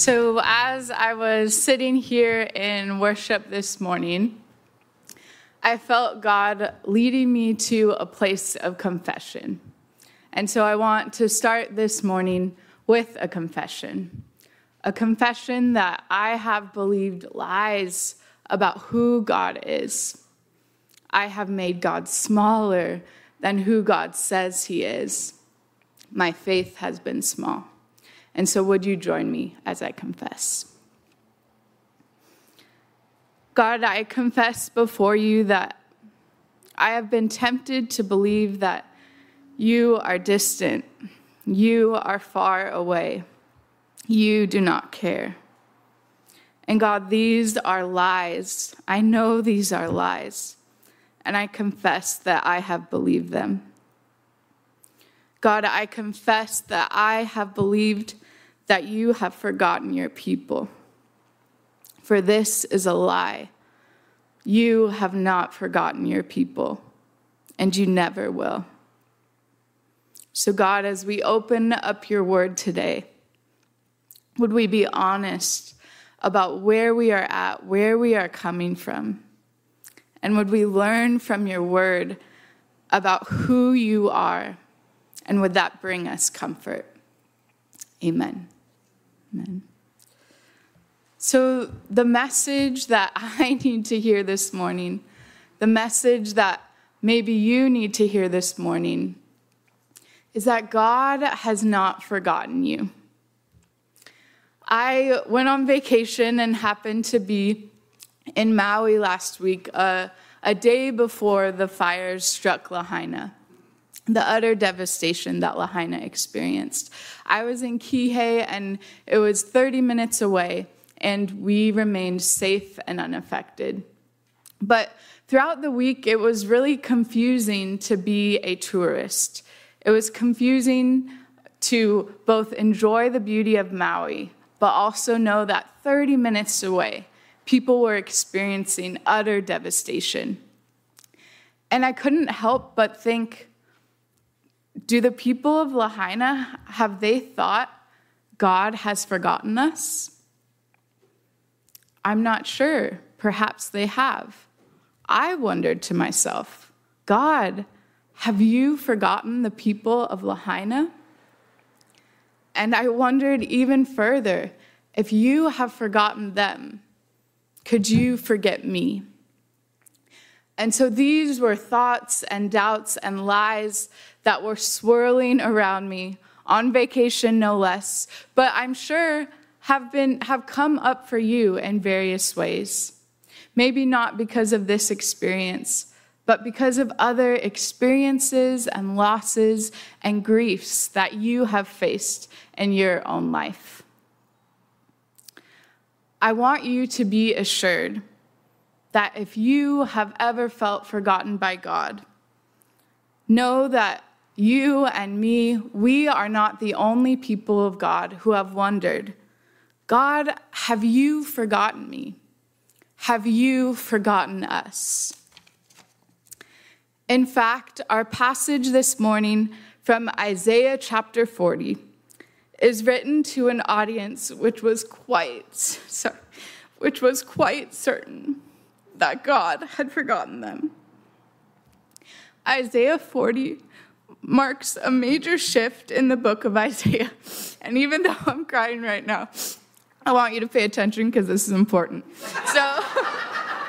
So, as I was sitting here in worship this morning, I felt God leading me to a place of confession. And so, I want to start this morning with a confession a confession that I have believed lies about who God is. I have made God smaller than who God says He is. My faith has been small. And so, would you join me as I confess? God, I confess before you that I have been tempted to believe that you are distant, you are far away, you do not care. And God, these are lies. I know these are lies. And I confess that I have believed them. God, I confess that I have believed that you have forgotten your people. For this is a lie. You have not forgotten your people, and you never will. So, God, as we open up your word today, would we be honest about where we are at, where we are coming from? And would we learn from your word about who you are? And would that bring us comfort? Amen. Amen. So, the message that I need to hear this morning, the message that maybe you need to hear this morning, is that God has not forgotten you. I went on vacation and happened to be in Maui last week, uh, a day before the fires struck Lahaina the utter devastation that Lahaina experienced. I was in Kihei and it was 30 minutes away, and we remained safe and unaffected. But throughout the week, it was really confusing to be a tourist. It was confusing to both enjoy the beauty of Maui, but also know that 30 minutes away, people were experiencing utter devastation. And I couldn't help but think, do the people of Lahaina, have they thought God has forgotten us? I'm not sure. Perhaps they have. I wondered to myself, God, have you forgotten the people of Lahaina? And I wondered even further, if you have forgotten them, could you forget me? And so these were thoughts and doubts and lies that were swirling around me on vacation, no less, but I'm sure have, been, have come up for you in various ways. Maybe not because of this experience, but because of other experiences and losses and griefs that you have faced in your own life. I want you to be assured that if you have ever felt forgotten by God, know that you and me, we are not the only people of God who have wondered God, have you forgotten me? Have you forgotten us? In fact, our passage this morning from Isaiah chapter 40 is written to an audience which was quite sorry, which was quite certain that God had forgotten them. Isaiah 40 marks a major shift in the book of Isaiah. And even though I'm crying right now, I want you to pay attention because this is important. So,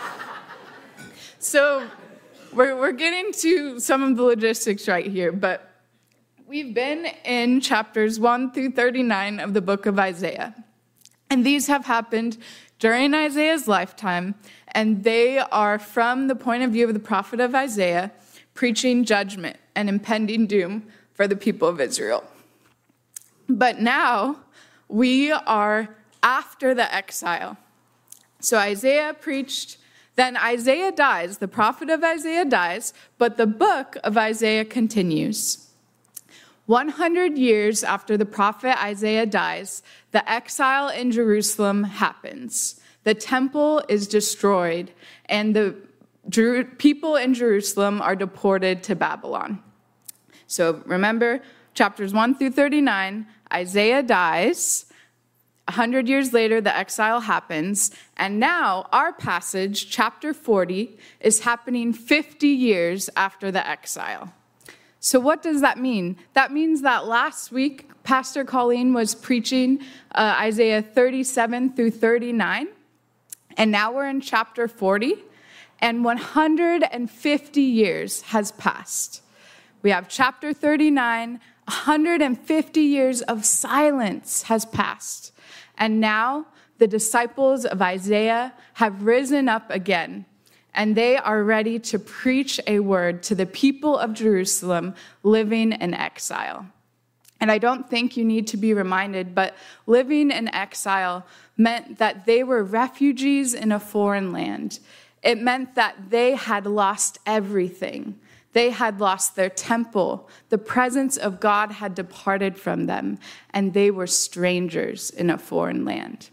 so we're, we're getting to some of the logistics right here, but we've been in chapters 1 through 39 of the book of Isaiah. And these have happened during Isaiah's lifetime, and they are from the point of view of the prophet of Isaiah preaching judgment and impending doom for the people of Israel. But now we are after the exile. So Isaiah preached, then Isaiah dies, the prophet of Isaiah dies, but the book of Isaiah continues. 100 years after the prophet Isaiah dies, the exile in Jerusalem happens. The temple is destroyed, and the people in Jerusalem are deported to Babylon. So remember, chapters 1 through 39, Isaiah dies. A hundred years later, the exile happens, and now our passage, chapter 40, is happening 50 years after the exile. So, what does that mean? That means that last week, Pastor Colleen was preaching uh, Isaiah 37 through 39, and now we're in chapter 40, and 150 years has passed. We have chapter 39, 150 years of silence has passed. And now the disciples of Isaiah have risen up again, and they are ready to preach a word to the people of Jerusalem living in exile. And I don't think you need to be reminded, but living in exile meant that they were refugees in a foreign land. It meant that they had lost everything. They had lost their temple. The presence of God had departed from them, and they were strangers in a foreign land.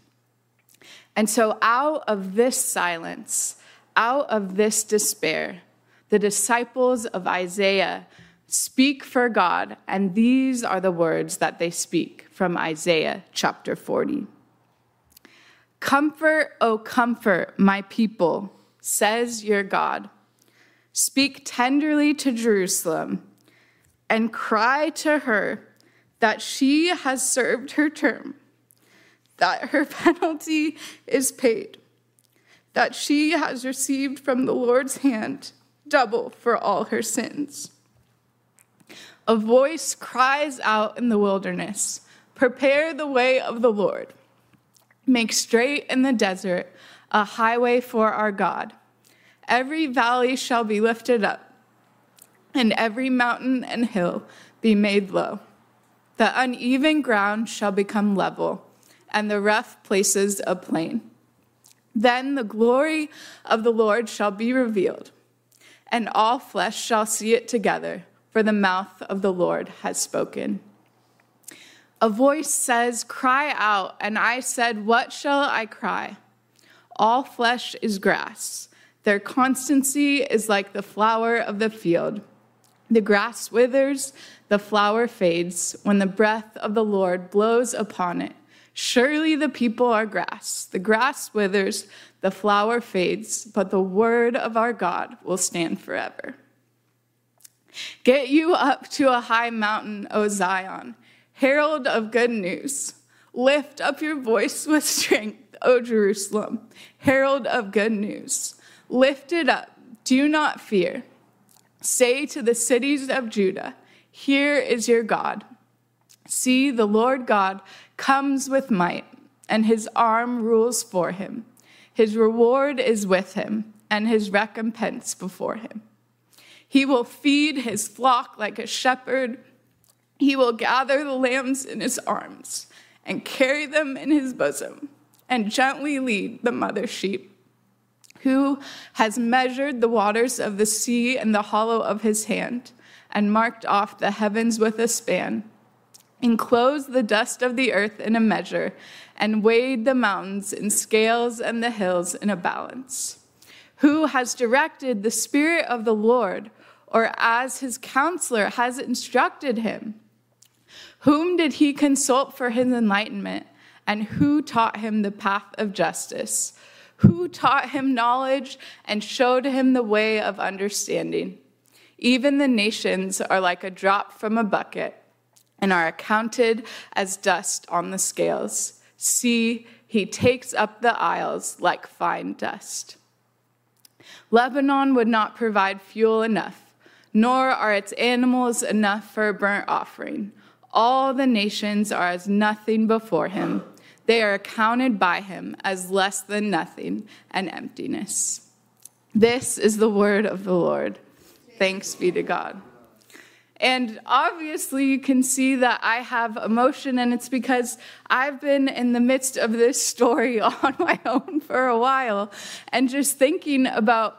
And so, out of this silence, out of this despair, the disciples of Isaiah speak for God, and these are the words that they speak from Isaiah chapter 40. Comfort, O comfort, my people, says your God. Speak tenderly to Jerusalem and cry to her that she has served her term, that her penalty is paid, that she has received from the Lord's hand double for all her sins. A voice cries out in the wilderness Prepare the way of the Lord. Make straight in the desert a highway for our God. Every valley shall be lifted up, and every mountain and hill be made low. The uneven ground shall become level, and the rough places a plain. Then the glory of the Lord shall be revealed, and all flesh shall see it together, for the mouth of the Lord has spoken. A voice says, Cry out. And I said, What shall I cry? All flesh is grass their constancy is like the flower of the field. The grass withers, the flower fades when the breath of the Lord blows upon it. Surely the people are grass. The grass withers, the flower fades, but the word of our God will stand forever. Get you up to a high mountain, O Zion, herald of good news. Lift up your voice with strength, O Jerusalem, herald of good news. Lift it up, do not fear. Say to the cities of Judah, Here is your God. See, the Lord God comes with might, and his arm rules for him. His reward is with him, and his recompense before him. He will feed his flock like a shepherd. He will gather the lambs in his arms and carry them in his bosom, and gently lead the mother sheep who has measured the waters of the sea in the hollow of his hand, and marked off the heavens with a span, enclosed the dust of the earth in a measure, and weighed the mountains in scales and the hills in a balance? Who has directed the Spirit of the Lord, or as his counselor has instructed him? Whom did he consult for his enlightenment, and who taught him the path of justice? who taught him knowledge and showed him the way of understanding. Even the nations are like a drop from a bucket and are accounted as dust on the scales. See, he takes up the isles like fine dust. Lebanon would not provide fuel enough, nor are its animals enough for a burnt offering. All the nations are as nothing before him. They are accounted by him as less than nothing and emptiness. This is the word of the Lord. Thanks be to God. And obviously, you can see that I have emotion, and it's because I've been in the midst of this story on my own for a while and just thinking about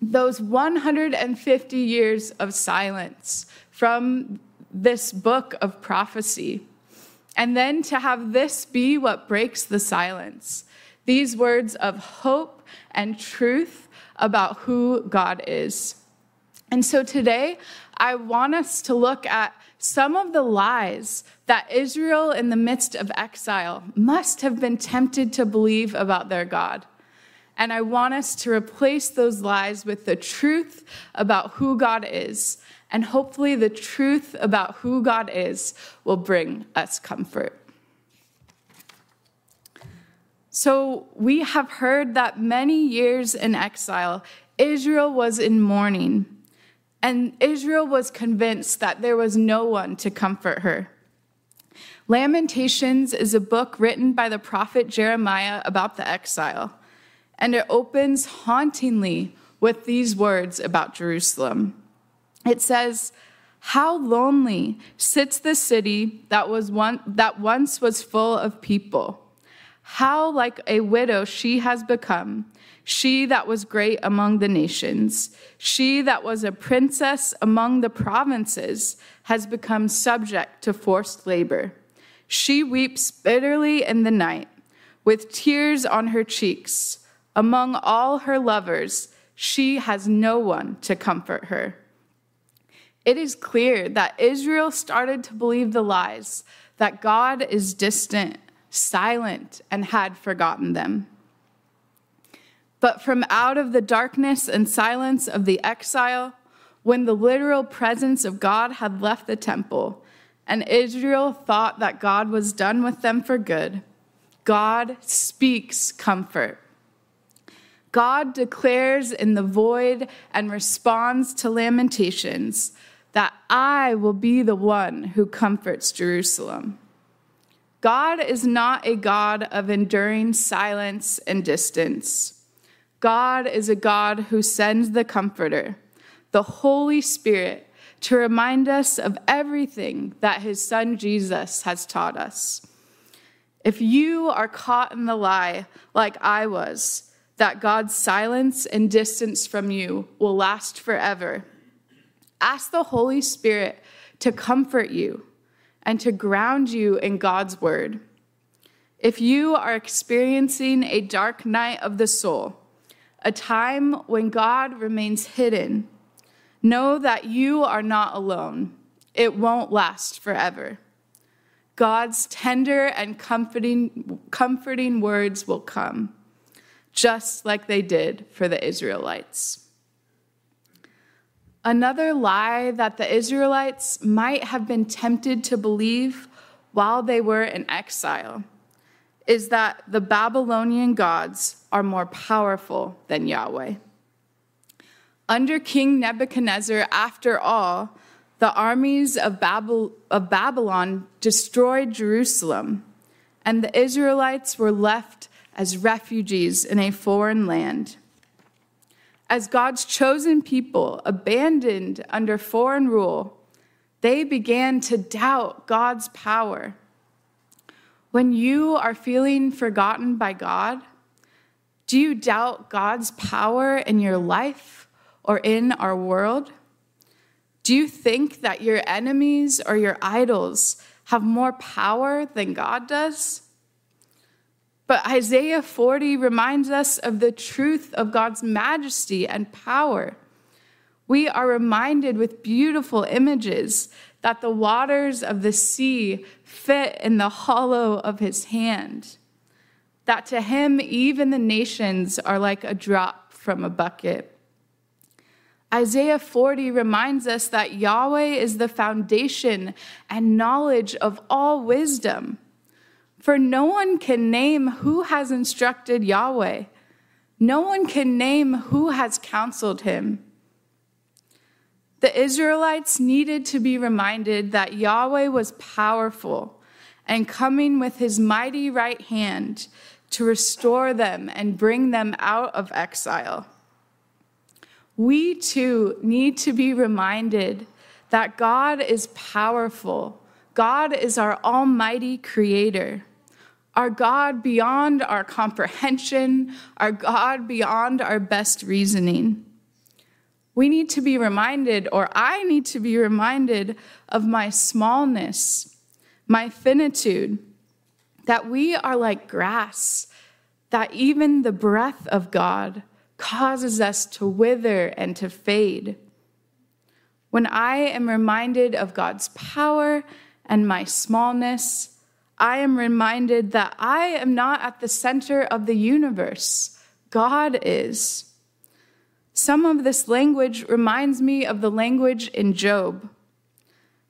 those 150 years of silence from this book of prophecy. And then to have this be what breaks the silence these words of hope and truth about who God is. And so today, I want us to look at some of the lies that Israel, in the midst of exile, must have been tempted to believe about their God. And I want us to replace those lies with the truth about who God is. And hopefully, the truth about who God is will bring us comfort. So, we have heard that many years in exile, Israel was in mourning, and Israel was convinced that there was no one to comfort her. Lamentations is a book written by the prophet Jeremiah about the exile and it opens hauntingly with these words about Jerusalem. It says, How lonely sits the city that, was one, that once was full of people. How like a widow she has become, she that was great among the nations, she that was a princess among the provinces, has become subject to forced labor. She weeps bitterly in the night, with tears on her cheeks. Among all her lovers, she has no one to comfort her. It is clear that Israel started to believe the lies that God is distant, silent, and had forgotten them. But from out of the darkness and silence of the exile, when the literal presence of God had left the temple, and Israel thought that God was done with them for good, God speaks comfort. God declares in the void and responds to lamentations that I will be the one who comforts Jerusalem. God is not a God of enduring silence and distance. God is a God who sends the Comforter, the Holy Spirit, to remind us of everything that his son Jesus has taught us. If you are caught in the lie like I was, that God's silence and distance from you will last forever. Ask the Holy Spirit to comfort you and to ground you in God's word. If you are experiencing a dark night of the soul, a time when God remains hidden, know that you are not alone. It won't last forever. God's tender and comforting, comforting words will come just like they did for the Israelites. Another lie that the Israelites might have been tempted to believe while they were in exile is that the Babylonian gods are more powerful than Yahweh. Under King Nebuchadnezzar, after all, the armies of, Babylon destroyed Jerusalem, and the Israelites were left as refugees in a foreign land. As God's chosen people, abandoned under foreign rule, they began to doubt God's power. When you are feeling forgotten by God, do you doubt God's power in your life or in our world? Do you think that your enemies or your idols have more power than God does? But Isaiah 40 reminds us of the truth of God's majesty and power. We are reminded with beautiful images that the waters of the sea fit in the hollow of his hand, that to him, even the nations are like a drop from a bucket. Isaiah 40 reminds us that Yahweh is the foundation and knowledge of all wisdom. For no one can name who has instructed Yahweh, no one can name who has counseled him. The Israelites needed to be reminded that Yahweh was powerful and coming with his mighty right hand to restore them and bring them out of exile. We too need to be reminded that God is powerful. God is our almighty creator our God beyond our comprehension, our God beyond our best reasoning. We need to be reminded, or I need to be reminded, of my smallness, my finitude, that we are like grass, that even the breath of God causes us to wither and to fade. When I am reminded of God's power and my smallness, I am reminded that I am not at the center of the universe. God is. Some of this language reminds me of the language in Job.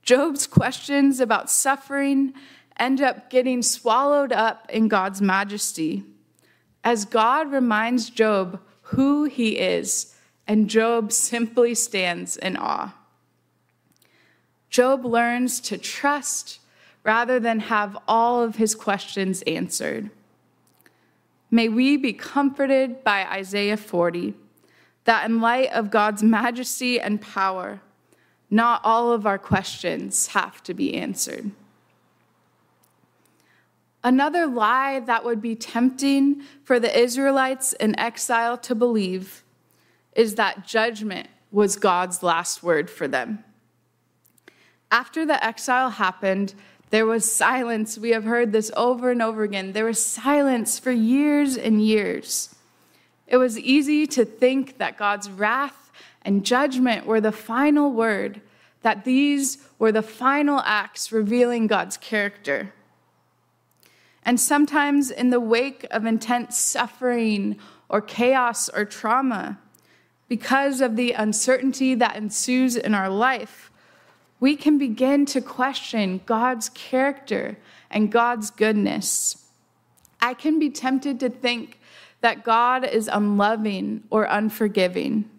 Job's questions about suffering end up getting swallowed up in God's majesty as God reminds Job who he is, and Job simply stands in awe. Job learns to trust rather than have all of his questions answered. May we be comforted by Isaiah 40 that in light of God's majesty and power, not all of our questions have to be answered. Another lie that would be tempting for the Israelites in exile to believe is that judgment was God's last word for them. After the exile happened, there was silence. We have heard this over and over again. There was silence for years and years. It was easy to think that God's wrath and judgment were the final word, that these were the final acts revealing God's character. And sometimes, in the wake of intense suffering or chaos or trauma, because of the uncertainty that ensues in our life, we can begin to question God's character and God's goodness. I can be tempted to think that God is unloving or unforgiving.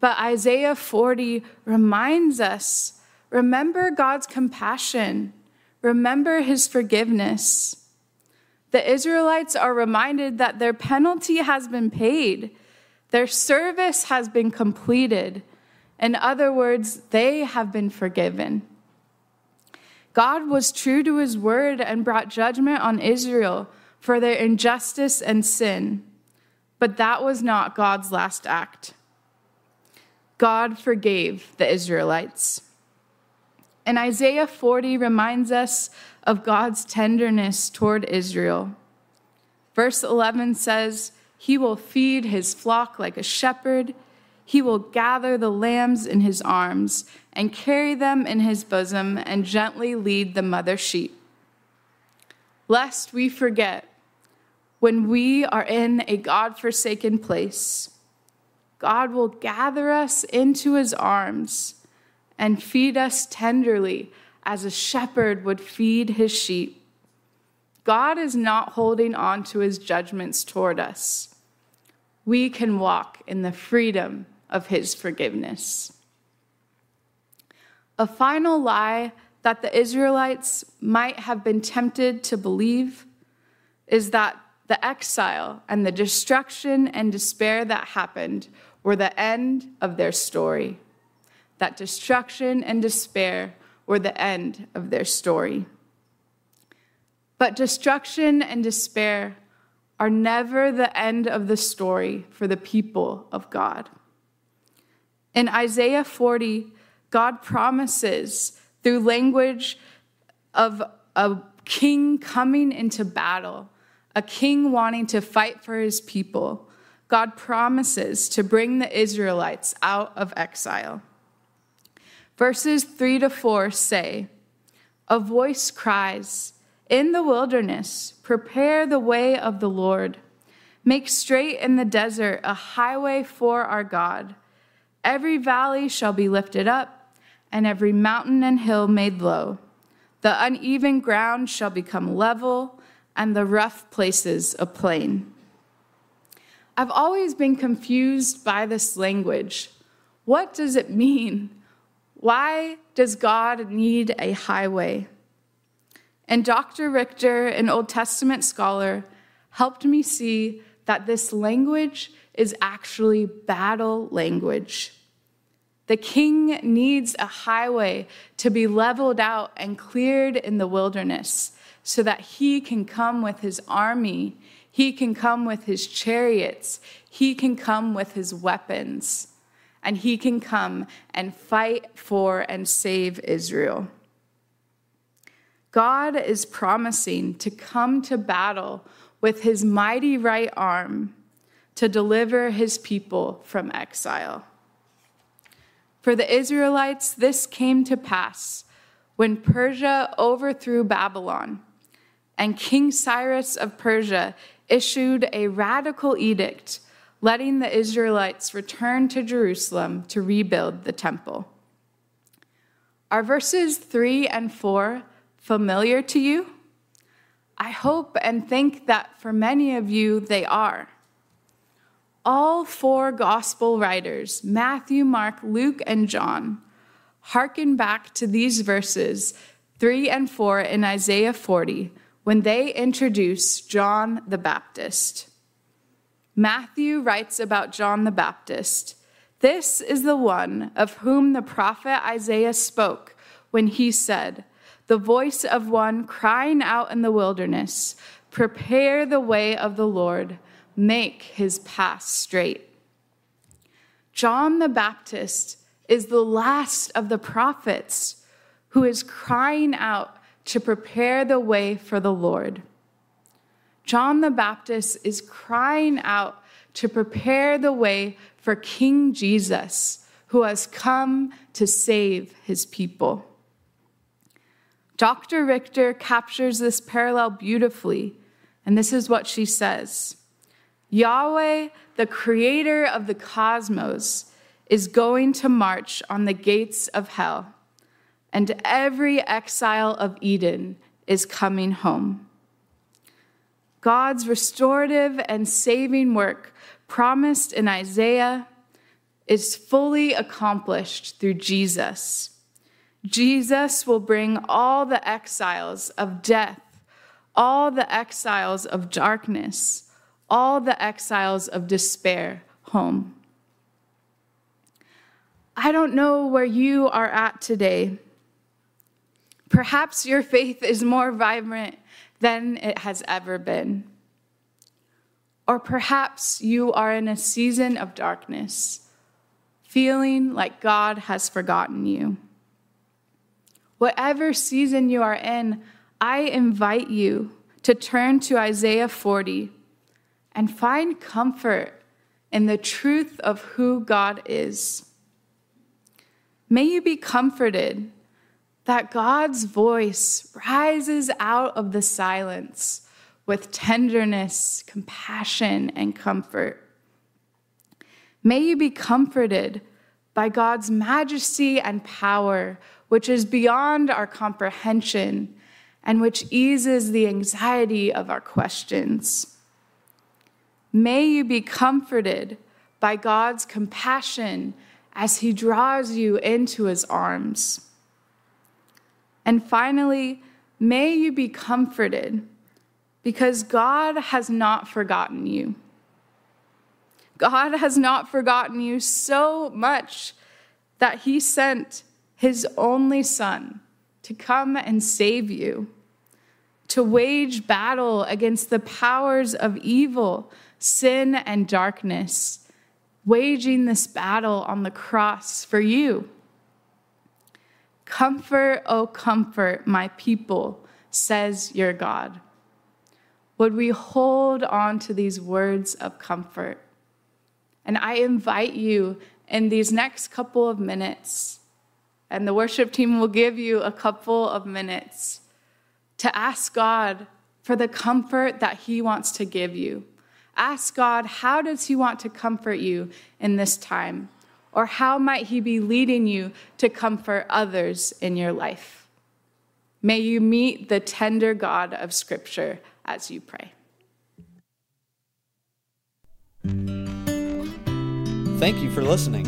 But Isaiah 40 reminds us remember God's compassion Remember his forgiveness. The Israelites are reminded that their penalty has been paid, their service has been completed. In other words, they have been forgiven. God was true to his word and brought judgment on Israel for their injustice and sin. But that was not God's last act. God forgave the Israelites. And Isaiah 40 reminds us of God's tenderness toward Israel. Verse 11 says, He will feed his flock like a shepherd. He will gather the lambs in his arms and carry them in his bosom and gently lead the mother sheep. Lest we forget, when we are in a God forsaken place, God will gather us into his arms and feed us tenderly as a shepherd would feed his sheep. God is not holding on to his judgments toward us. We can walk in the freedom of his forgiveness. A final lie that the Israelites might have been tempted to believe is that the exile and the destruction and despair that happened were the end of their story that destruction and despair were the end of their story. But destruction and despair are never the end of the story for the people of God. In Isaiah 40, God promises through language of a king coming into battle, a king wanting to fight for his people. God promises to bring the Israelites out of exile. Verses 3 to 4 say, A voice cries, In the wilderness, prepare the way of the Lord. Make straight in the desert a highway for our God. Every valley shall be lifted up, and every mountain and hill made low. The uneven ground shall become level, and the rough places a plain. I've always been confused by this language. What does it mean? Why does God need a highway? And Dr. Richter, an Old Testament scholar, helped me see that this language is actually battle language. The king needs a highway to be leveled out and cleared in the wilderness so that he can come with his army, he can come with his chariots, he can come with his weapons and he can come and fight for and save Israel. God is promising to come to battle with his mighty right arm to deliver his people from exile. For the Israelites, this came to pass when Persia overthrew Babylon, and King Cyrus of Persia issued a radical edict letting the Israelites return to Jerusalem to rebuild the temple. Are verses 3 and 4 familiar to you? I hope and think that for many of you they are. All four gospel writers, Matthew, Mark, Luke, and John, hearken back to these verses 3 and 4 in Isaiah 40 when they introduce John the Baptist. Matthew writes about John the Baptist. This is the one of whom the prophet Isaiah spoke when he said, The voice of one crying out in the wilderness, Prepare the way of the Lord make his path straight. John the Baptist is the last of the prophets who is crying out to prepare the way for the Lord. John the Baptist is crying out to prepare the way for King Jesus, who has come to save his people. Dr. Richter captures this parallel beautifully, and this is what she says. Yahweh, the creator of the cosmos, is going to march on the gates of hell, and every exile of Eden is coming home. God's restorative and saving work promised in Isaiah is fully accomplished through Jesus. Jesus will bring all the exiles of death, all the exiles of darkness, all the exiles of despair home. I don't know where you are at today. Perhaps your faith is more vibrant than it has ever been. Or perhaps you are in a season of darkness, feeling like God has forgotten you. Whatever season you are in, I invite you to turn to Isaiah 40 and find comfort in the truth of who God is. May you be comforted that God's voice rises out of the silence with tenderness, compassion, and comfort. May you be comforted by God's majesty and power, which is beyond our comprehension and which eases the anxiety of our questions. May you be comforted by God's compassion as He draws you into His arms. And finally, may you be comforted because God has not forgotten you. God has not forgotten you so much that He sent His only Son to come and save you, to wage battle against the powers of evil sin and darkness, waging this battle on the cross for you. Comfort, oh, comfort my people, says your God. Would we hold on to these words of comfort? And I invite you in these next couple of minutes, and the worship team will give you a couple of minutes to ask God for the comfort that He wants to give you. Ask God, how does He want to comfort you in this time? Or how might He be leading you to comfort others in your life? May you meet the tender God of Scripture as you pray. Thank you for listening.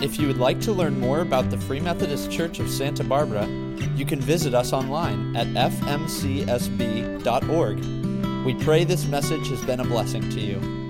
If you would like to learn more about the Free Methodist Church of Santa Barbara, you can visit us online at fmcsb.org we pray this message has been a blessing to you.